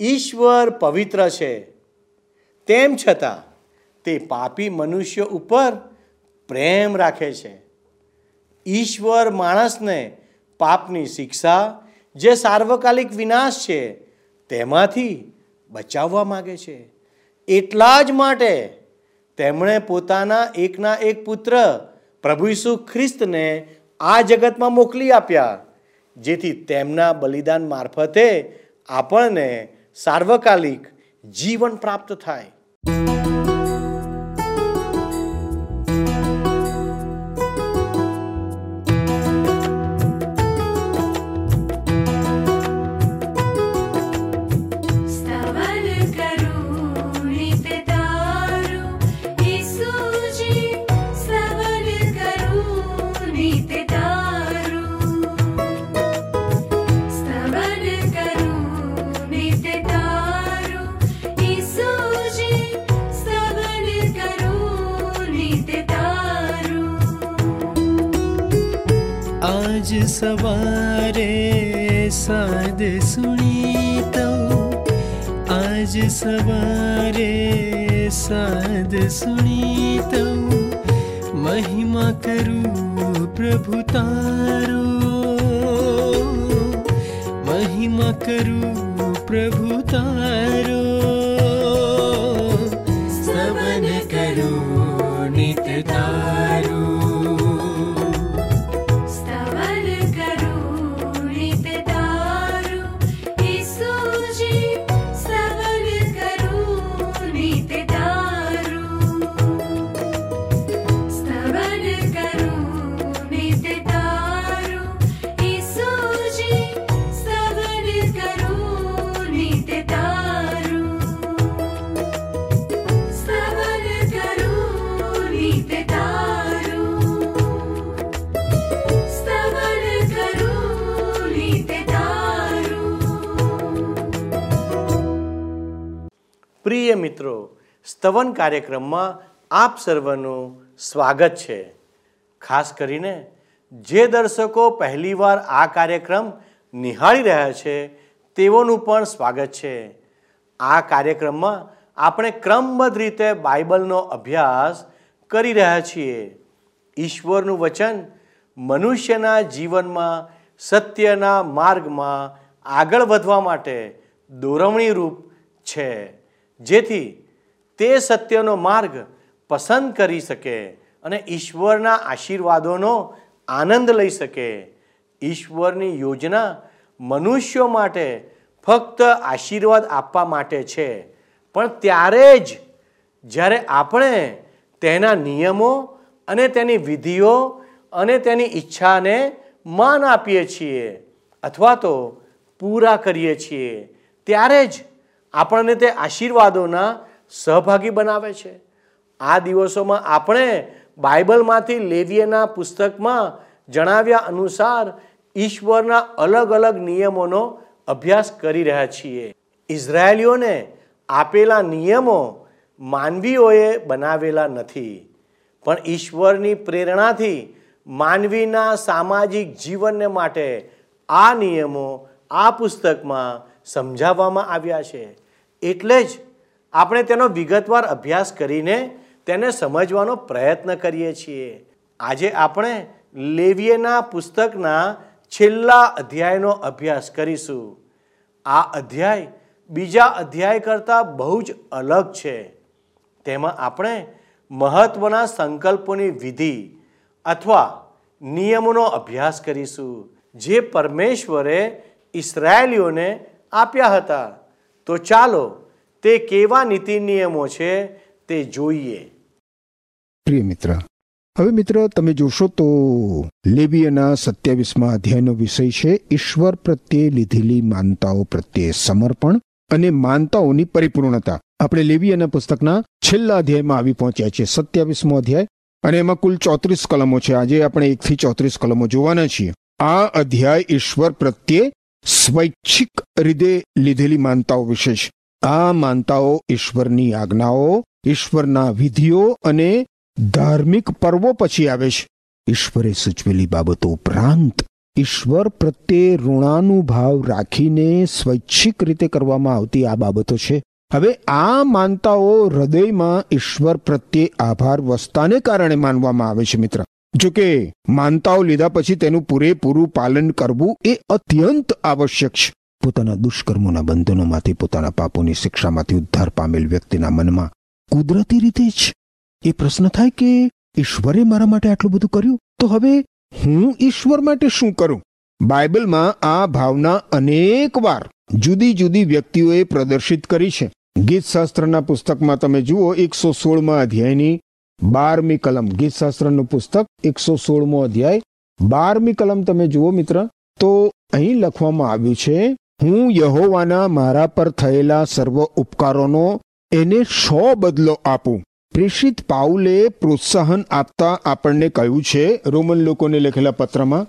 ઈશ્વર પવિત્ર છે. તેમ છતાં તે પાપી મનુષ્ય ઉપર પ્રેમ રાખે છે. ઈશ્વર માણસને પાપની શિક્ષા જે સાર્વકાલિક વિનાશ છે, તેમાંથી બચાવવા માગે છે. એટલા જ માટે તેમણે પોતાના એકના એક પુત્ર પ્રભુ ઈસુ ખ્રિસ્તને આ જગતમાં મોકલી આપ્યા, જેથી તેમના બલિદાન મારફતે આપણને સાર્વકાલિક જીવન પ્રાપ્ત થાય. सवारे साध सु आज सवारे साध सु महिमा करु प्रभुताो महिमा करु प्रभु त પ્રિય મિત્રો, સ્તવન કાર્યક્રમમાં આપ સર્વનું સ્વાગત છે. ખાસ કરીને જે દર્શકો પહેલીવાર આ કાર્યક્રમ નિહાળી રહ્યા છે, તેઓનું પણ સ્વાગત છે. આ કાર્યક્રમમાં આપણે ક્રમબદ્ધ રીતે બાઇબલનો અભ્યાસ કરી રહ્યા છીએ. ઈશ્વરનું વચન મનુષ્યના જીવનમાં, સત્યના માર્ગમાં આગળ વધવા માટે દોરવણી રૂપ છે. જેથી તે સત્યનો માર્ગ પસંદ કરી શકે અને ઈશ્વરના આશીર્વાદોનો આનંદ લઈ શકે. ઈશ્વરની યોજના મનુષ્યો માટે ફક્ત આશીર્વાદ આપવા માટે છે, પણ ત્યારે જ જ્યારે આપણે તેના નિયમો અને તેની વિધિઓ અને તેની ઈચ્છાને માન આપીએ છીએ અથવા તો પૂરા કરીએ છીએ, ત્યારે જ આપણને તે આશીર્વાદોના સહભાગી બનાવે છે. આ દિવસોમાં આપણે બાઇબલમાંથી લેવીએના પુસ્તકમાં જણાવ્યા અનુસાર ઈશ્વરના અલગ અલગ નિયમોનો અભ્યાસ કરી રહ્યા છીએ. ઇઝરાયેલીઓને આપેલા નિયમો માનવીઓએ બનાવેલા નથી. પણ ઈશ્વરની પ્રેરણાથી માનવીના સામાજિક જીવનને માટે આ નિયમો આ પુસ્તકમાં સમજાવવામાં આવ્યા છે. એટલે જ આપણે તેનો વિગતવાર અભ્યાસ કરીને તેને સમજવાનો પ્રયત્ન કરીએ છીએ. આજે આપણે લેવીએના પુસ્તકના છેલ્લા અધ્યાયનો અભ્યાસ કરીશું. આ અધ્યાય બીજા અધ્યાય કરતાં બહુ જ અલગ છે. તેમાં આપણે મહત્વના સંકલ્પોની વિધિ અથવા નિયમોનો અભ્યાસ કરીશું. જે પરમેશ્વરે ઇસરાયેલીઓને આપ્યા હતા. તો ચાલો, તે કેવા નીતિ નિયમો છે તે જોઈએ. પ્રિય મિત્ર, હવે મિત્ર તમે જોશો તો લેબિયાના સત્યાવીસમાં અધ્યાયનો વિષય છે, ઈશ્વર પ્રત્યે લીધેલી માનતાઓ પ્રત્યે સમર્પણ અને માનતાઓની પરિપૂર્ણતા. આપણે લેબિયાના પુસ્તકના છેલ્લા અધ્યાયમાં આવી પહોંચ્યા છીએ, સત્યાવીસમો અધ્યાય. અને એમાં કુલ ચોત્રીસ કલમો છે. આજે આપણે એકથી ચોત્રીસ કલમો જોવાના છીએ. આ અધ્યાય ઈશ્વર પ્રત્યે સ્વૈચ્છિક રીતે લીધેલી માનતાઓ વિશે છે આ માનતાઓ ઈશ્વરની આજ્ઞાઓ, ઈશ્વરના વિધિઓ અને ધાર્મિક પર્વો પછી આવે છે. ઈશ્વરે સૂચવેલી બાબતો ઉપરાંત ઈશ્વર પ્રત્યે ઋણાનુભાવ રાખીને સ્વૈચ્છિક રીતે કરવામાં આવતી આ બાબતો છે. હવે આ માનતાઓ હૃદયમાં ઈશ્વર પ્રત્યે આભાર વસ્તાને કારણે માનવામાં આવે છે મિત્ર. જો કે માનતાઓ લીધા પછી તેનું પૂરેપૂરું પાલન કરવું એ અત્યંત આવશ્યક છે. પોતાના દુષ્કર્મોના બંધનોમાંથી પોતાના પાપોની શિક્ષામાંથી ઉદ્ધાર પામેલ વ્યક્તિના મનમાં કુદરતી રીતે જ એ પ્રશ્ન થાય કે ઈશ્વરે મારા માટે આટલું બધું કર્યું? તો હવે હું ઈશ્વર માટે શું કરું? બાઇબલમાં આ ભાવના અનેક વાર જુદી જુદી વ્યક્તિઓએ પ્રદર્શિત કરી છે. ગીતશાસ્ત્રના પુસ્તકમાં તમે જુઓ એકસો સોળમાં અધ્યાયની બારમી કલમ ગીતશાસ્ત્રનું પુસ્તક, એકસો સોળમો અધ્યાય. બારમી કલમ તમે જુઓ મિત્ર, તો અહીં લખવામાં આવ્યું છે, હું યહોવાના મારા પર થયેલા સર્વ ઉપકારોનો એને સો બદલો આપું. પ્રેષિત પાઉલે પ્રોત્સાહન આપતા આપણને કહ્યું છે, રોમન લોકોને લખેલા પત્રમાં.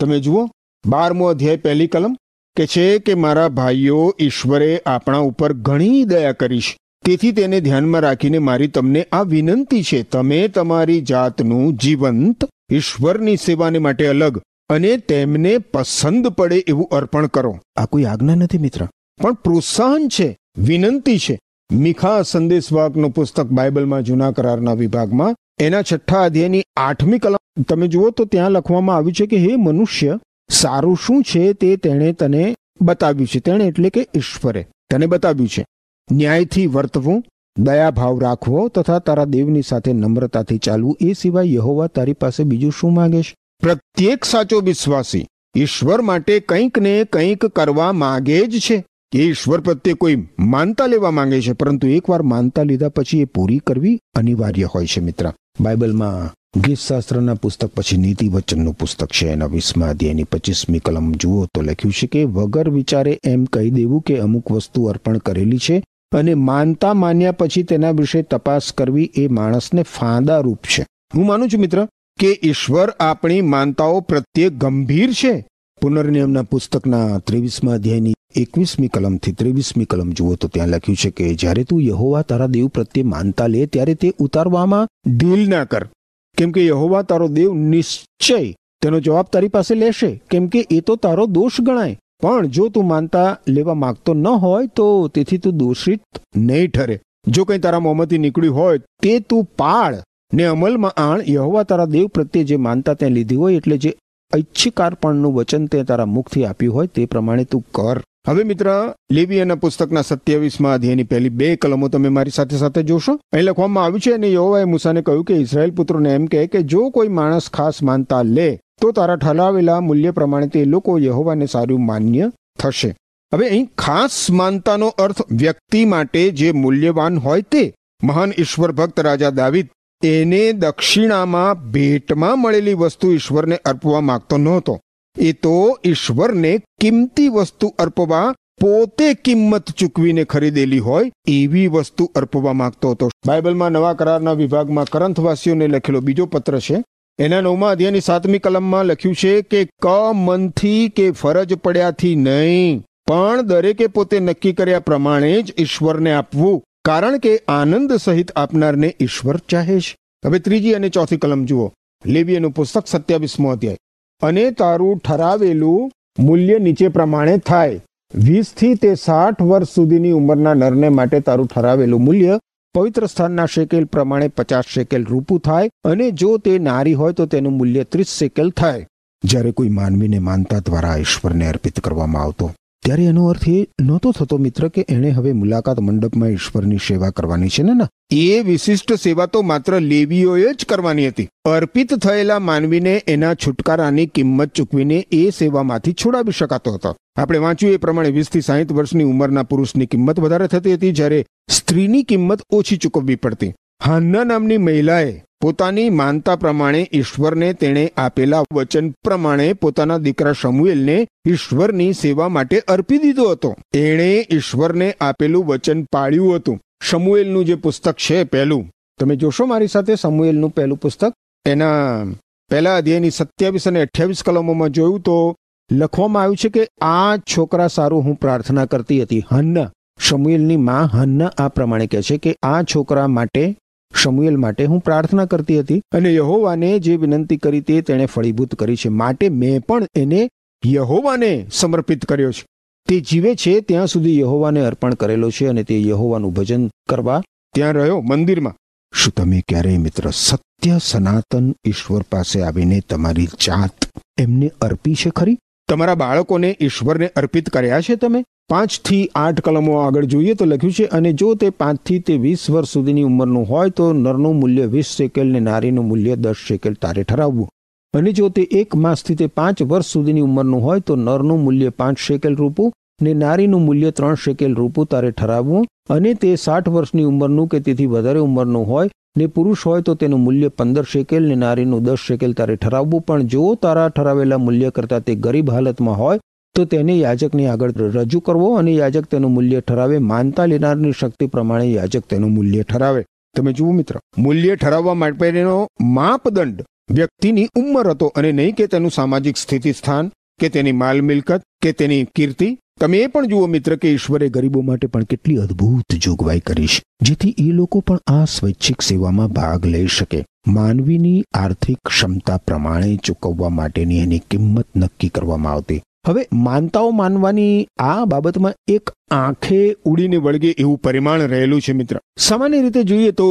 તમે જુઓ, બારમો અધ્યાય પહેલી કલમ, કે છે કે મારા ભાઈઓ ઈશ્વરે આપણા ઉપર ઘણી દયા કરી છે તેથી તેને ધ્યાનમાં રાખીને મારી તમને આ વિનંતી છે, તમે તમારી જાતનું જીવંત, ઈશ્વરની સેવાને માટે અલગ અને તેમને પસંદ પડે એવું અર્પણ કરો. આ કોઈ આજ્ઞા નથી મિત્ર, પણ પ્રોત્સાહન છે, વિનંતી છે. મિખા સંદેશવાકનું પુસ્તક બાઇબલમાં જૂના કરારના વિભાગમાં, એના છઠ્ઠા અધ્યાયની આઠમી કલમ, તમે જુઓ તો ત્યાં લખવામાં આવ્યું છે કે, હે મનુષ્ય, સારું શું છે તે તેણે તને બતાવ્યું છે. તેણે એટલે કે ઈશ્વરે તને બતાવ્યું છે. ન્યાયથી વર્તવું દયાભાવ રાખવો તથા તારા દેવની સાથે નમ્રતાથી ચાલવું, એ સિવાય યહોવા તારી પાસે બીજું શું માગે છે? પ્રત્યેક સાચો વિશ્વાસી ઈશ્વર માટે કંઈક ને કંઈક કરવા માગે જ છે. એ ઈશ્વર પ્રત્યે કોઈ માનતા લેવા માંગે છે, પરંતુ એકવાર માનતા લીધા પછી એ પૂરી કરવી અનિવાર્ય હોય છે મિત્ર. બાઇબલમાં ગીતશાસ્ત્રના પુસ્તક પછી નીતિ વચનનું પુસ્તક છે, એના વીસમા અધ્યાયની પચીસમી કલમ. જુઓ તો લખ્યું છે કે વગર વિચારે એમ કહી દેવું કે અમુક વસ્તુ અર્પણ કરેલી છે અને માનતા માન્યા પછી તેના વિશે તપાસ કરવી એ માણસને ફાંદારૂપ છે. હું માનું છું મિત્ર કે ઈશ્વર આપણી માનતાઓ પ્રત્યે ગંભીર છે. પુનર્નિયમના પુસ્તકના ત્રેવીસમા અધ્યાયની એકવીસમી કલમથી ત્રેવીસમી કલમ જુઓ તો ત્યાં લખ્યું છે કે જ્યારે તું યહોવા તારા દેવ પ્રત્યે માનતા લે ત્યારે તે ઉતારવામાં ઢીલ ના કર. કેમ કે યહોવા તારો દેવ નિશ્ચય. તેનો જવાબ તારી પાસે લેશે. કેમ કે એ તો તારો દોષ ગણાય. પણ જો તું માનતા લેવા માંગતો ન હોય તો તેથી તું દોષિત નહીં ઠરે. જો કંઈ તારા મોંમાંથી નીકળ્યું હોય તે તું પાળ ને અમલમાં આણ. યહોવા તારા દેવ પ્રત્યે જે માનતા ત્યાં લીધી હોય એટલે જે ઐચ્છિકાર્પણનું વચન તે તારા મુખથી આપ્યું હોય તે પ્રમાણે તું કર. હવે મિત્ર, લેવીયાના પુસ્તકના સત્યાવીસમાં અધ્યાયની પહેલી બે કલમો તમે મારી સાથે સાથે જોશો. અહીં લખવામાં આવ્યું છે, અને યહોવાએ મૂસાને કહ્યું કે, ઇઝરાયલ પુત્રોને એમ કહે કે, જો કોઈ માણસ ખાસ માનતા લે તો તારા ઠલાવેલા મૂલ્ય પ્રમાણે તે લોકો યહોવાને સારું માન્ય થશે. હવે અહીં ખાસ માનતાનો અર્થ વ્યક્તિ માટે જે મૂલ્યવાન હોય તે મહાન ઈશ્વર ભક્ત રાજા દાવિદ એને દક્ષિણામાં ભેટમાં મળેલી વસ્તુ ઈશ્વરને અર્પવા માંગતો નહોતો. એ તો ઈશ્વરને કિંમતી વસ્તુ અર્પવા પોતે કિંમત ચૂકવીને ખરીદેલી હોય એવી વસ્તુ અર્પવા માંગતો હતો. બાઇબલમાં નવા કરારના વિભાગમાં કરંથવાસીઓને લખેલો બીજો પત્ર છે એના નવમા અધ્યાયની સાતમી કલમમાં લખ્યું છે કે ક મનથી કે ફરજ પડ્યાથી નહીં, પણ દરેકે પોતે નક્કી કર્યા પ્રમાણે જ ઈશ્વરને આપવું, કારણ કે આનંદ સહિત આપનારને ઈશ્વર ચાહે છે. હવે ત્રીજી અને ચોથી કલમ જુઓ. લેવીયનું પુસ્તક સત્યાવીસમો અધ્યાય. અને તારું ઠરાવેલું મૂલ્ય નીચે પ્રમાણે થાય. વીસથી તે સાઠ વર્ષ સુધીની ઉંમરના નરને માટે તારું ઠરાવેલું મૂલ્ય પવિત્ર સ્થાનના શેકેલ પ્રમાણે પચાસ શેકેલ રૂપું થાય અને જો તે નારી હોય તો તેનું મૂલ્ય ત્રીસ શેકેલ થાય. જ્યારે કોઈ માનવીને માનતા દ્વારા ઈશ્વરને અર્પિત કરવામાં આવતો ત્યારે એનો અર્થ એ નહોતો થતો મિત્ર કે એણે હવે મુલાકાત મંડપમાં ઈશ્વરની સેવા કરવાની છે ને ના. એ વિશિષ્ટ સેવા તો માત્ર લેવીઓએ જ કરવાની હતી. અર્પિત થયેલા માનવીને એના છુટકારાની કિંમત ચૂકવીને એ સેવામાંથી છોડાવી શકાતો હતો. આપણે વાંચ્યું એ પ્રમાણે વીસથી સાહીઠ વર્ષની ઉંમરના પુરુષની કિંમત વધારે થતી હતી જ્યારે સ્ત્રીની કિંમત ઓછી ચૂકવવી પડતી. હાન્ના નામની મહિલાએ પોતાની માનતા પ્રમાણે ઈશ્વરને તેણે આપેલા વચન પ્રમાણે પોતાના દીકરા શમુએલને ઈશ્વરની સેવા માટે અર્પી દીધો હતો. એણે ઈશ્વરને આપેલું વચન પાળ્યું હતું. શમુએલનું જે પુસ્તક છે પહેલું, તમે જોશો મારી સાથે સમુએલનું પહેલું પુસ્તક? એના પહેલા અધ્યાયની સત્યાવીસ અને અઠ્યાવીસ કલમોમાં જોયું તો લખવામાં આવ્યું છે કે, આ છોકરા સારું હું પ્રાર્થના કરતી હતી. હન્ના શમુએલની માં હન્ના આ પ્રમાણે કહે છે કે, આ છોકરા માટે શમુએલ માટે હું પ્રાર્થના કરતી હતી અને યહોવાને જે વિનંતી કરી તે તેણે ફળીભૂત કરી છે. માટે મેં પણ એને યહોવાને સમર્પિત કર્યો છે. તે જીવે છે, ત્યાં સુધી યહોવાને અર્પણ કરેલો છે અને તે યહોવાનું ભજન કરવા ત્યાં રહ્યો મંદિરમાં. શું તમે ક્યારેય મિત્ર સત્ય સનાતન ઈશ્વર પાસે આવીને તમારી જાત એમને અર્પી છે ખરી? તમારા બાળકોને ઈશ્વરને અર્પિત કર્યા છે તમે? પાંચથી આઠ કલમો આગળ જોઈએ તો લખ્યું છે, અને જો તે પાંચથી તે વીસ વર્ષ સુધીની ઉંમરનું હોય તો નરનું મૂલ્ય વીસ શેકેલ ને નારીનું મૂલ્ય દસ શેકેલ તારે ઠરાવવું. અને જો તે એક માસથી તે પાંચ વર્ષ સુધીની ઉંમરનું હોય તો નરનું મૂલ્ય પાંચ શેકેલ રૂપું ને નારીનું મૂલ્ય ત્રણ શેકેલ રૂપું તારે ઠરાવવું. અને તે સાઠ વર્ષની ઉંમરનું કે તેથી વધારે ઉંમરનું હોય ને પુરુષ હોય તો તેનું મૂલ્ય પંદર શેકેલ ને નારીનું દસ શેકેલ તારે ઠરાવવું. પણ જો તારા ઠરાવેલા મૂલ્ય કરતાં તે ગરીબ હાલતમાં હોય તો તેને યાજકની આગળ રજૂ કરવો અને યાજક તેનું મૂલ્ય ઠરાવે. માનતા લેનારની શક્તિ પ્રમાણે યાજક તેનું મૂલ્ય ઠરાવે. તમે જુઓ મિત્ર, મૂલ્ય ઠરાવવા માટેનો માપદંડ વ્યક્તિની ઉંમર હતો અને નહીં કે તેનું સામાજિક સ્થિતિ સ્થાન કે તેની માલ મિલકત કે તેની કીર્તિ. તમે એ પણ જુઓ મિત્ર કે ઈશ્વરે ગરીબો માટે પણ કેટલી અદ્ભુત જોગવાઈ કરી છે, જેથી એ લોકો પણ આ સ્વૈચ્છિક સેવામાં ભાગ લઈ શકે. માનવીની આર્થિક ક્ષમતા પ્રમાણે ચૂકવવા માટેની એની કિંમત નક્કી કરવામાં આવતી. હવે માનતાઓ માનવાની આ બાબતમાં એક આંખે ઉડીને વળગે એવું પરિમાણ રહેલું છે મિત્ર. સામાન્ય રીતે જોઈએ તો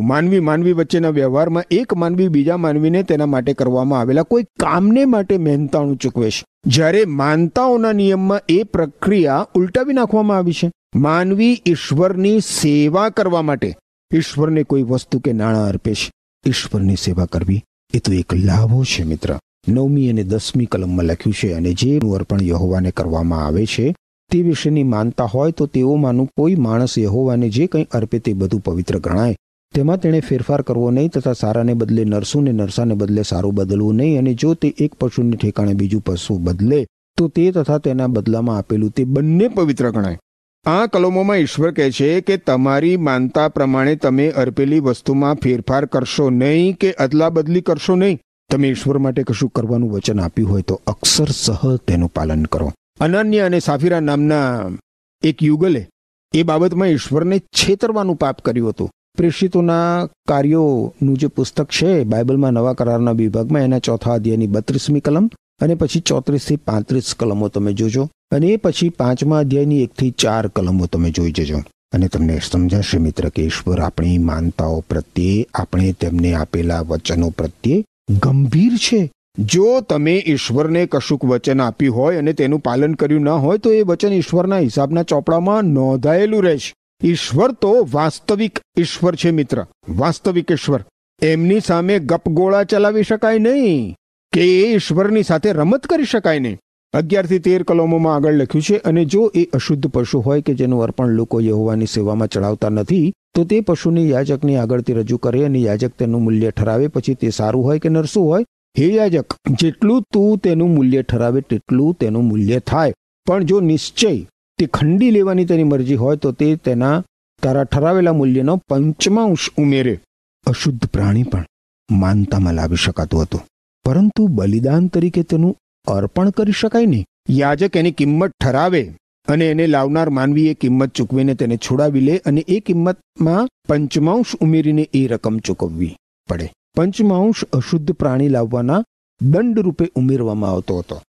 માનવી માનવી વચ્ચેના વ્યવહારમાં એક માનવી બીજા માનવીને તેના માટે કરવામાં આવેલા કોઈ કામને માટે મહેનતાણું ચૂકવે છે. જ્યારે માનતાઓના નિયમમાં એ પ્રક્રિયા ઉલટાવી નાખવામાં આવી છે. માનવી ઈશ્વરની સેવા કરવા માટે ઈશ્વરને કોઈ વસ્તુ કે નાણાં અર્પે છે. ઈશ્વરની સેવા કરવી એ તો એક લાભો છે મિત્ર. નવમી અને દસમી કલમમાં લખ્યું છે, અને જે અર્પણ યહોવાને કરવામાં આવે છે, તે વિશેની માનતા હોય તો તેઓમાંનું કોઈ માણસ યહોવાને જે કંઈ અર્પે તે બધું પવિત્ર ગણાય. તેમાં તેણે ફેરફાર કરવો નહીં તથા સારાને બદલે નરસું ને નરસાને બદલે સારું બદલવું નહીં, અને જો તે એક પશુને ઠેકાણે બીજું પશુ બદલે, તો તે તથા તેના બદલામાં આપેલું તે બંને પવિત્ર ગણાય. આ કલમોમાં ઈશ્વર કહે છે કે તમારી માનતા પ્રમાણે તમે અર્પેલી વસ્તુમાં ફેરફાર કરશો નહીં કે અદલા બદલી કરશો નહીં. તમે ઈશ્વર માટે કશું કરવાનું વચન આપ્યું હોય તો અક્ષરસહ તેનું પાલન કરો. અનન્ય અને સાફીરા નામના એક યુગલે એ બાબતમાં ઈશ્વરને છેતરવાનું પાપ કર્યું હતું. પ્રેષિતોના કાર્યોનું જે પુસ્તક છે, બાઇબલમાં નવા કરારના વિભાગમાં, એના ચોથા અધ્યાયની બત્રીસમી કલમ અને પછી ચોત્રીસથી પાંત્રીસ કલમો તમે જોજો અને એ પછી પાંચમા અધ્યાયની એકથી ચાર કલમો તમે જોઈ જજો. અને તમને સમજાશે મિત્ર કે ઈશ્વર આપણી માનતાઓ પ્રત્યે, આપણે તેમને આપેલા વચનો પ્રત્યે ગંભીર છે. જો તમે ઈશ્વરને કશુંક વચન આપ્યું હોય અને તેનું પાલન કર્યું ન હોય, તો એ વચન ઈશ્વરના હિસાબના ચોપડામાં નોંધાયેલું રહેશે. ઈશ્વર તો વાસ્તવિક ઈશ્વર છે, મિત્ર. વાસ્તવિક ઈશ્વર. એમની સામે ગપગોળા ચલાવી શકાય નહીં. કે એ ઈશ્વરની સાથે રમત કરી શકાય નહીં. અગિયારથી તેર કલમોમાં આગળ લખ્યું છે, અને જો એ અશુદ્ધ પશુ હોય કે જેનું અર્પણ લોકો યહોવાની સેવામાં ચડાવતા નથી તો તે પશુને યાજકની આગળથી રજૂ કરે અને યાજક તેનું મૂલ્ય ઠરાવે. પછી તે સારું હોય કે નરસું હોય? હે યાજક, જેટલું તું તેનું મૂલ્ય ઠરાવે તેટલું તેનું મૂલ્ય થાય. પણ જો નિશ્ચય તે ખંડી લેવાની તેની મરજી હોય તો તે તેના તારા ઠરાવેલા મૂલ્યનો પંચમાંશ ઉમેરે. અશુદ્ધ પ્રાણી પણ માનતામાં લાવી શકાતું હતું. પરંતુ બલિદાન તરીકે તેનું અર્પણ કરી શકાય નહીં યાજક એની કિંમત ઠરાવે. અને એને લાવનાર માનવીએ કિંમત ચૂકવીને તેને છોડાવી લે અને એ કિંમતમાં પંચમાંશ ઉમેરીને એ રકમ ચૂકવવી પડે. પંચમાંશ અશુદ્ધ પ્રાણી લાવવાના દંડ રૂપે ઉમેરવામાં આવતો હતો.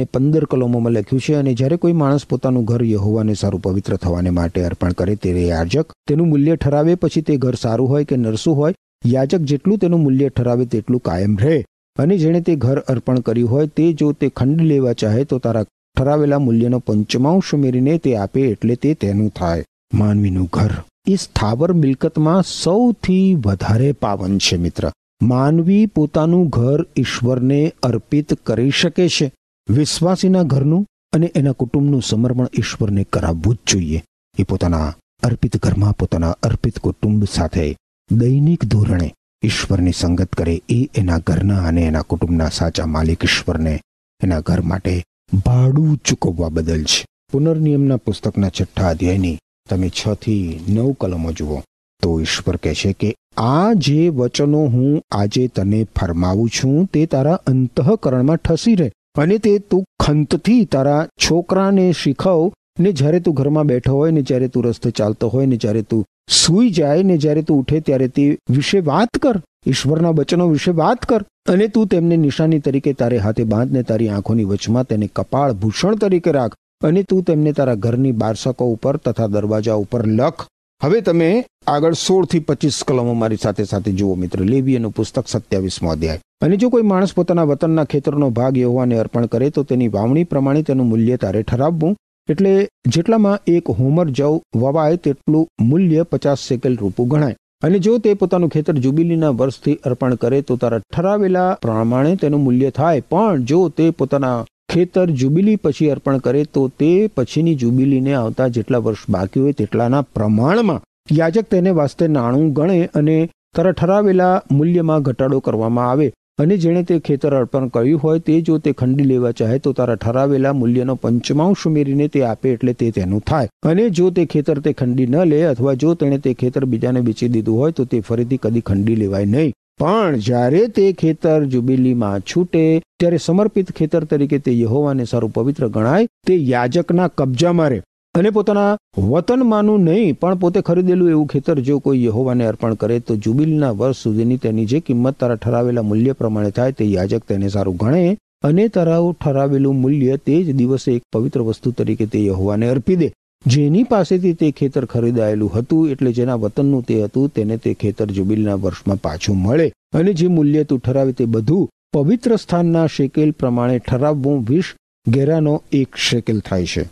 અને પંદર કલમોમાં લખ્યું છે, અને જ્યારે કોઈ માણસ પોતાનું ઘર યહોવાને સારું પવિત્ર થવાને માટે અર્પણ કરે ત્યારે યાજક તેનું મૂલ્ય ઠરાવે, પછી તે ઘર સારું હોય કે નરસું હોય, યાજક જેટલું તેનું મૂલ્ય ઠરાવે તેટલું કાયમ રહે. અને જેણે તે ઘર અર્પણ કર્યું હોય તે જો તે ખંડ લેવા ચાહે તો તારા ઠરાવેલા મૂલ્યનો પંચમાંશ ઉમેરીને તે આપે એટલે તે તેનું થાય. માનવીનું ઘર. એ સ્થાવર મિલકતમાં સૌથી વધારે પાવન છે મિત્ર. માનવી પોતાનું ઘર ઈશ્વરને અર્પિત કરી શકે છે. વિશ્વાસીના ઘરનું અને એના કુટુંબનું સમર્પણ ઈશ્વરને કરાવવું જ જોઈએ. એ પોતાના અર્પિત ઘરમાં પોતાના અર્પિત કુટુંબ સાથે દૈનિક ધોરણે ઈશ્વરની સંગત કરે એ એના ઘરના અને એના કુટુંબના સાચા માલિક ઈશ્વરને એના ઘર માટે ભાડું ચૂકવવા બદલ છે. પુનર્નિયમના પુસ્તકના છઠ્ઠા અધ્યાયની તમે છ થી નવ કલમો જુઓ. તો ઈશ્વર કહે છે કે, આ જે વચનો હું આજે તને ફરમાવું છું તે તારા અંતઃકરણમાં ઠસી રહે. અને તે તું ખંતથી તારા છોકરાને શીખવ, ને જ્યારે તું ઘરમાં બેઠો હોય, ને જ્યારે તું રસ્તે ચાલતો હોય, ને જ્યારે તું સૂઈ જાય, ને જ્યારે તું ઉઠે, ત્યારે તે વિશે વાત કર, ઈશ્વરના વચનો વિશે વાત કર, અને તું તેમને નિશાની તરીકે તારે હાથે બાંધ ને તારી આંખોની વચમાં તેને કપાળ ભૂષણ તરીકે રાખ, અને તું તેમને તારા ઘરની બારસકો ઉપર તથા દરવાજા ઉપર લખ. હવે તમે આગળ સોળથી પચીસ કલમો મારી સાથે સાથે જુઓ મિત્ર. લેવીયનું પુસ્તક સત્યાવીસમો અધ્યાય. અને જો કોઈ માણસ પોતાના વતનના ખેતરનો ભાગ યહોવાને અર્પણ કરે તો તેની વાવણી પ્રમાણે તેનું મૂલ્ય તારે ઠરાવવું. એટલે જેટલામાં એક હોમર જવ વવાય તેટલું મૂલ્ય પચાસ સેકેલ રૂપું ગણાય. અને જો તે પોતાનું ખેતર જુબિલીના વર્ષથી અર્પણ કરે તો તારા ઠરાવેલા પ્રમાણે તેનું મૂલ્ય થાય. પણ જો તે પોતાના ખેતર જુબિલી પછી અર્પણ કરે તો તે પછીની જુબિલીને આવતા જેટલા વર્ષ બાકી હોય તેટલાના પ્રમાણમાં યાજક તેને વાસ્તે નાણું ગણે અને તારા ઠરાવેલા મૂલ્યમાં ઘટાડો કરવામાં આવે. અને જેણે તે ખેતર અર્પણ કર્યું હોય તે જો તે ખંડી લેવા ચાહે તો તારા ઠરાવેલા મૂલ્યનો પંચમાંશ ઉમેરીને તે આપે એટલે તે તેનું થાય. અને જો તે ખેતર તે ખંડી ન લે અથવા જો તેણે તે ખેતર બીજાને વેચી દીધું હોય તો તે ફરીથી કદી ખંડી લેવાય નહીં. પણ જ્યારે તે ખેતર જુબિલીમાં છૂટે, ત્યારે સમર્પિત ખેતર તરીકે તે યહોવાને સારું પવિત્ર ગણાય, તે યાજકના કબજામાં રહે. અને પોતાના વતનમાંનું નહીં, પણ પોતે ખરીદેલું એવું ખેતર જો કોઈ યહોવાને અર્પણ કરે, તો જુબિલના વર્ષ સુધીની તેની જે કિંમત તારા ઠરાવેલા મૂલ્ય પ્રમાણે થાય, તે યાજક તેને સારું ગણે, અને તારા ઠરાવેલું મૂલ્ય તે જ દિવસે એક પવિત્ર વસ્તુ તરીકે તે યહોવાને અર્પી દે. જેની પાસેથી તે ખેતર ખરીદાયેલું હતું એટલે જેના વતનનું તે હતું, તેને તે ખેતર જુબિલના વર્ષમાં પાછું મળે. અને જે મૂલ્ય તું ઠરાવે તે બધું પવિત્ર સ્થાનના શેકેલ પ્રમાણે ઠરાવવું વીસ ગેરાનો એક શેકેલ થાય છે.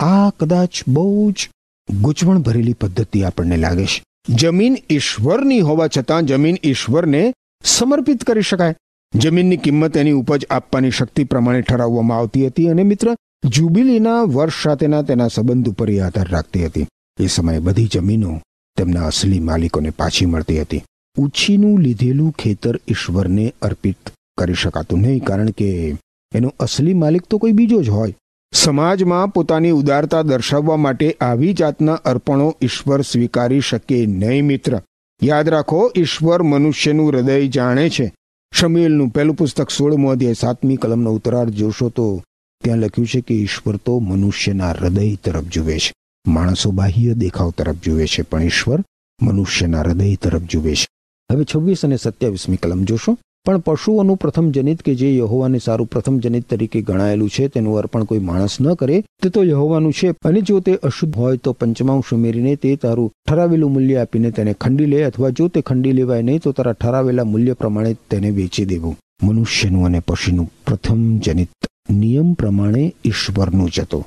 આ કદાચ બહુ જ ગૂંચવણ ભરેલી પદ્ધતિ આપણને લાગે છે. જમીન ઈશ્વરની હોવા છતાં જમીન ઈશ્વરને સમર્પિત કરી શકાય. જમીનની કિંમત એની ઉપજ આપવાની શક્તિ પ્રમાણે ઠરાવવામાં આવતી હતી. અને મિત્ર જુબિલીના વર્ષ સાથેના તેના સંબંધ ઉપર એ આધાર રાખતી હતી. એ સમયે બધી જમીનો તેમના અસલી માલિકોને પાછી મળતી હતી. ઉછીનું લીધેલું ખેતર ઈશ્વરને અર્પિત કરી શકાતું નહીં, કારણ કે એનો અસલી માલિક તો કોઈ બીજો જ હોય. સમાજમાં પોતાની ઉદારતા દર્શાવવા માટે આવી જાતના અર્પણો ઈશ્વર સ્વીકારી શકે નહીં, મિત્ર. યાદ રાખો, ઈશ્વર મનુષ્યનું હૃદય જાણે છે. શમીલનું પહેલું પુસ્તક સોળમો અધ્યાય સાતમી કલમનો ઉતરાર જોશો તો ત્યાં લખ્યું છે કે ઈશ્વર તો મનુષ્યના હૃદય તરફ જુએ છે. માણસો બાહ્ય દેખાવ તરફ જુએ છે, પણ ઈશ્વર મનુષ્યના હૃદય તરફ જુએ છે. હવે છવ્વીસ અને સત્યાવીસમી કલમ જોશો. પણ પશુઓનું પ્રથમ જનિત કે જે યહોવાને સારું પ્રથમ જનિત તરીકે ગણાયેલું છે, તેનું અર્પણ કોઈ માણસ ન કરે, તે તો યહોવાનું છે. અને જો તે અશુદ્ધ હોય તો પંચમાંશ ઉમેરીને તે તારું ઠરાવેલું મૂલ્ય આપીને તેને ખંડી લે, અથવા જો તે ખંડી લેવાય નહીં તો તારા ઠરાવેલા મૂલ્ય પ્રમાણે તેને વેચી દેવું. મનુષ્યનું અને પશુનું પ્રથમ જનિત નિયમ પ્રમાણે ઈશ્વરનું જ હતું.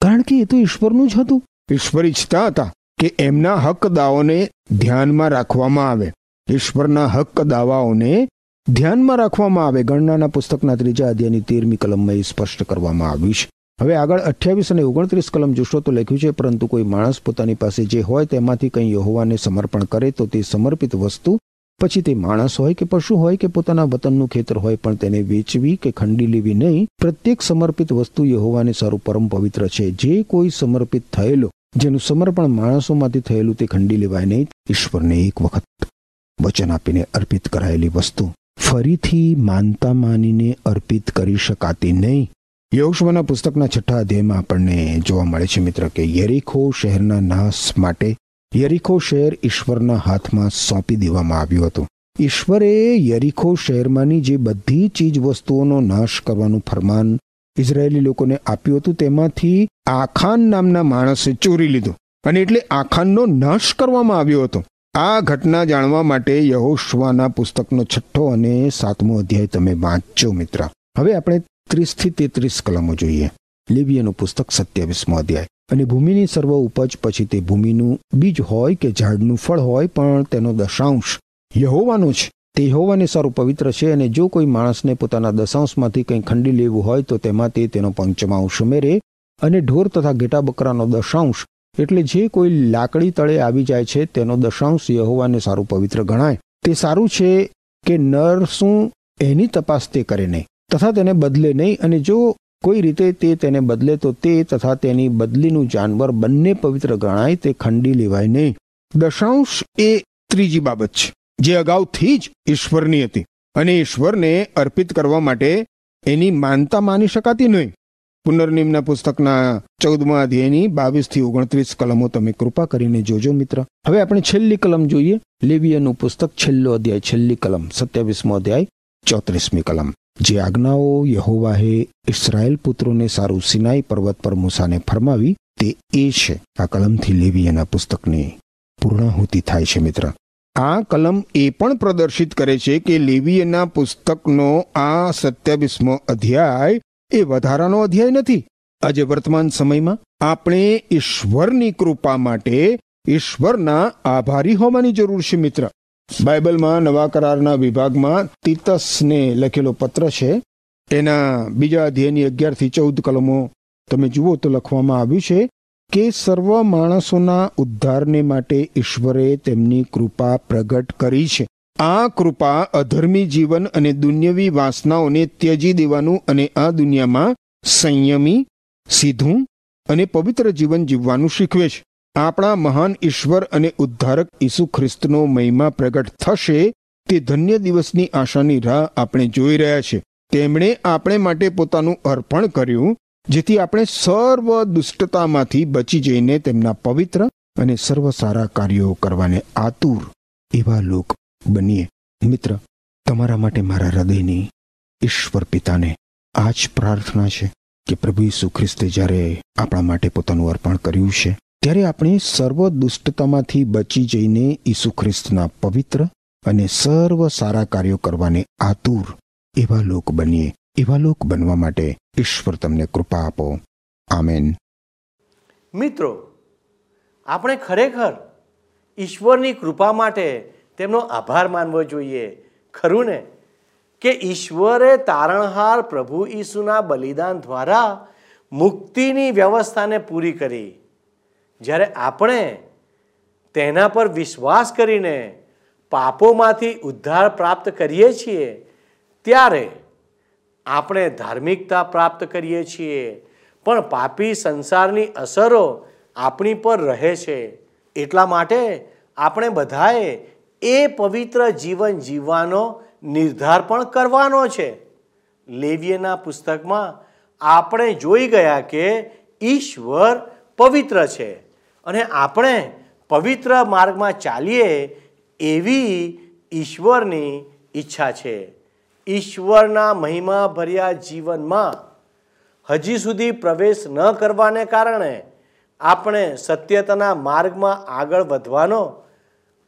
કારણ કે એ તો ઈશ્વરનું જ હતું. ઈશ્વર ઈચ્છતા હતા કે એમના હક દાવાઓને ધ્યાનમાં રાખવામાં આવે. ઈશ્વરના હક દાવાઓને ધ્યાનમાં રાખવામાં આવે. ગણનાના પુસ્તકના ત્રીજા અધ્યાયની તેરમી કલમમાં એ સ્પષ્ટ કરવામાં આવ્યું છે. હવે આગળ અઠ્યાવીસ અને ઓગણત્રીસ કલમ જોશો તો લખ્યું છે, પરંતુ કોઈ માણસ પોતાની પાસે જે હોય તેમાંથી કંઈ યહોવાને સમર્પણ કરે તો તે સમર્પિત વસ્તુ પછી તે માણસ હોય કે પશુ હોય કે પોતાના વતનનું ખેતર હોય પણ તેને વેચવી કે ખંડી લેવી નહીં, પ્રત્યેક સમર્પિત વસ્તુ યહોવાને સારું પરમ પવિત્ર છે. જે કોઈ સમર્પિત થયેલો, જેનું સમર્પણ માણસોમાંથી થયેલું તે ખંડી લેવાય નહીં. ઈશ્વરને એક વખત વચન આપીને અર્પિત કરાયેલી વસ્તુ ફરીથી માનતા માનીને અર્પિત કરી શકાતી નહીં. યોશવાના પુસ્તકના છઠ્ઠા અધ્યાયમાં આપણને જોવા મળે છે મિત્ર કે યરીખો શહેરના નાશ માટે યરીખો શહેર ઈશ્વરના હાથમાં સોંપી દેવામાં આવ્યું હતું. ઈશ્વરે યરીખો શહેરમાંની જે બધી ચીજ વસ્તુઓનો નાશ કરવાનું ફરમાન ઇઝરાયેલી લોકોને આપ્યું હતું, તેમાંથી આખાન નામના માણસે ચોરી લીધું અને એટલે આખાનનો નાશ કરવામાં આવ્યો હતો. આ ઘટના જાણવા માટે યહોશવાના પુસ્તકનો છઠ્ઠો અને સાતમો અધ્યાય તમે વાંચો મિત્ર. હવે આપણે ત્રીસથી તેત્રીસ કલમો જોઈએ. લેવિયાનું પુસ્તક સત્યાવીસમો અધ્યાય. અને ભૂમિની સર્વ ઉપજ પછી તે ભૂમિનું બીજ હોય કે ઝાડનું ફળ હોય પણ તેનો દશાંશ યહોવાનો છે તે યહોવાને સારું પવિત્ર છે અને જો કોઈ માણસને પોતાના દશાંશમાંથી કંઈ ખંડી લેવું હોય તો તેમાં તે તેનો પંચમાંશ ઉમેરે અને ઢોર તથા ઘેટા બકરાનો દશાંશ એટલે જે કોઈ લાકડી તળે આવી જાય છે તેનો દશાંશ યહોવાને સારું પવિત્ર ગણાય. તે સારું છે કે નર શું એની તપાસ તે કરે નહીં તથા તેને બદલે નહીં અને જો કોઈ રીતે તે તેને બદલે તો તે તથા તેની બદલીનું જાનવર બંને પવિત્ર ગણાય તે ખંડી લેવાય નહીં. દશાંશ એ ત્રીજી બાબત છે, જે અગાઉથી જ ઈશ્વરની હતી અને ઈશ્વરને અર્પિત કરવા માટે એની માનતા માની શકાતી નહીં. પુનર્નિમના પુસ્તકના ચૌદમા અધ્યાયની બાવીસથી ઓગણત્રીસ કલમો તમે કૃપા કરીને જોજો મિત્ર. હવે આપણે છેલ્લી કલમ જોઈએ. લેવિયનું પુસ્તક છેલ્લો અધ્યાય, છેલ્લી કલમ, સત્યાવીસમો અધ્યાય, ચોત્રીસમી કલમ. જે આજ્ઞાઓ યહોવાહે ઇસરાયેલ પુત્રોને સારું સિનાઈ પર્વત પર મૂસાને ફરમાવી, તે એ છે આ કલમથી લેવિયના પુસ્તકની પૂર્ણાહુતિ થાય છે મિત્ર. આ કલમ એ પણ પ્રદર્શિત કરે છે કે લેવીયના પુસ્તકનો આ સત્યાવીસમો અધ્યાય એ વધારાનો અધ્યાય નથી. આજે વર્તમાન સમયમાં આપણે ઈશ્વરની કૃપા માટે ઈશ્વરના આભારી હોવાની જરૂર છે મિત્ર. બાઇબલમાં નવા કરારના વિભાગમાં તીતસને લખેલો પત્ર છે. એના બીજા અધ્યાયની અગિયારથી ચૌદ કલમો તમે જુઓ તો લખવામાં આવ્યું છે કે સર્વ માણસોના ઉદ્ધારને માટે ઈશ્વરે તેમની કૃપા પ્રગટ કરી છે. આ કૃપા અધર્મી જીવન અને દુન્યવી વાસનાઓને ત્યજી દેવાનું અને આ દુનિયામાં સંયમી, સીધું અને પવિત્ર જીવન જીવવાનું શીખવે છે. આપણા મહાન ઈશ્વર અને ઉદ્ધારક ઈસુ ખ્રિસ્તનો મહિમા પ્રગટ થશે તે ધન્ય દિવસની આશાની રાહ આપણે જોઈ રહ્યા છે. તેમણે આપણે માટે પોતાનું અર્પણ કર્યું, જેથી આપણે સર્વ દુષ્ટતામાંથી બચી જઈને તેમના પવિત્ર અને સર્વ સારા કાર્યો કરવાને આતુર એવા લોક બનીએ. મિત્ર, તમારા માટે મારા હૃદયની ઈશ્વર પિતાને આ જ પ્રાર્થના છે કે પ્રભુ ઈસુ ખ્રિસ્તે જ્યારે આપણા માટે પોતાનું અર્પણ કર્યું છે ત્યારે આપણે સર્વ દુષ્ટતામાંથી બચી જઈને ઈસુ ખ્રિસ્તના પવિત્ર અને સર્વ સારા કાર્યો કરવાને આતુર એવા લોક બનીએ, એવા લોક બનવા માટે ઈશ્વર તમને કૃપા આપો. આમેન. મિત્રો, આપણે ખરેખર ઈશ્વરની કૃપા માટે તેમનો આભાર માનવો જોઈએ. ખરું ને? કે ઈશ્વરે તારણહાર પ્રભુ ઈસુના બલિદાન દ્વારા મુક્તિની વ્યવસ્થાને પૂરી કરી. જ્યારે આપણે તેના પર વિશ્વાસ કરીને પાપોમાંથી ઉદ્ધાર પ્રાપ્ત કરીએ છીએ, ત્યારે આપણે ધાર્મિકતા પ્રાપ્ત કરીએ છીએ. પણ પાપી સંસારની અસરો આપણી પર રહે છે. એટલા માટે આપણે બધાએ એ પવિત્ર જીવન જીવવાનો નિર્ધાર પણ કરવાનો છે. લેવીએના પુસ્તકમાં આપણે જોઈ ગયા કે ઈશ્વર પવિત્ર છે. અને આપણે પવિત્ર માર્ગમાં ચાલીએ એવી ઈશ્વરની ઈચ્છા છે. ઈશ્વરના મહિમા ભર્યા જીવનમાં હજી સુધી પ્રવેશ ન કરવાને કારણે આપણે સત્યતાના માર્ગમાં આગળ વધવાનો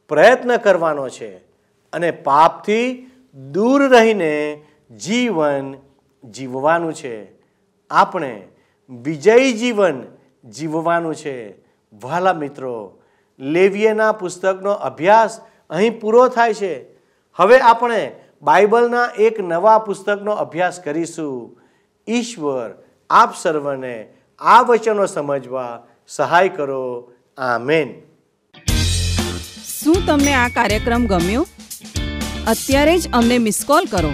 પ્રયત્ન કરવાનો છે અને પાપથી દૂર રહીને જીવન જીવવાનું છે. આપણે વિજયી જીવન જીવવાનું છે. વહાલા મિત્રો લેવીએના પુસ્તકનો અભ્યાસ અહીં પૂરો થાય છે. હવે આપણે બાઇબલના એક નવા પુસ્તકનો અભ્યાસ કરીશું. ઈશ્વર આપ સર્વને આ વચનો સમજવા સહાય કરો. આમેન. શું તમને આ કાર્યક્રમ ગમ્યો? અત્યારે જ અમને મિસ કોલ કરો.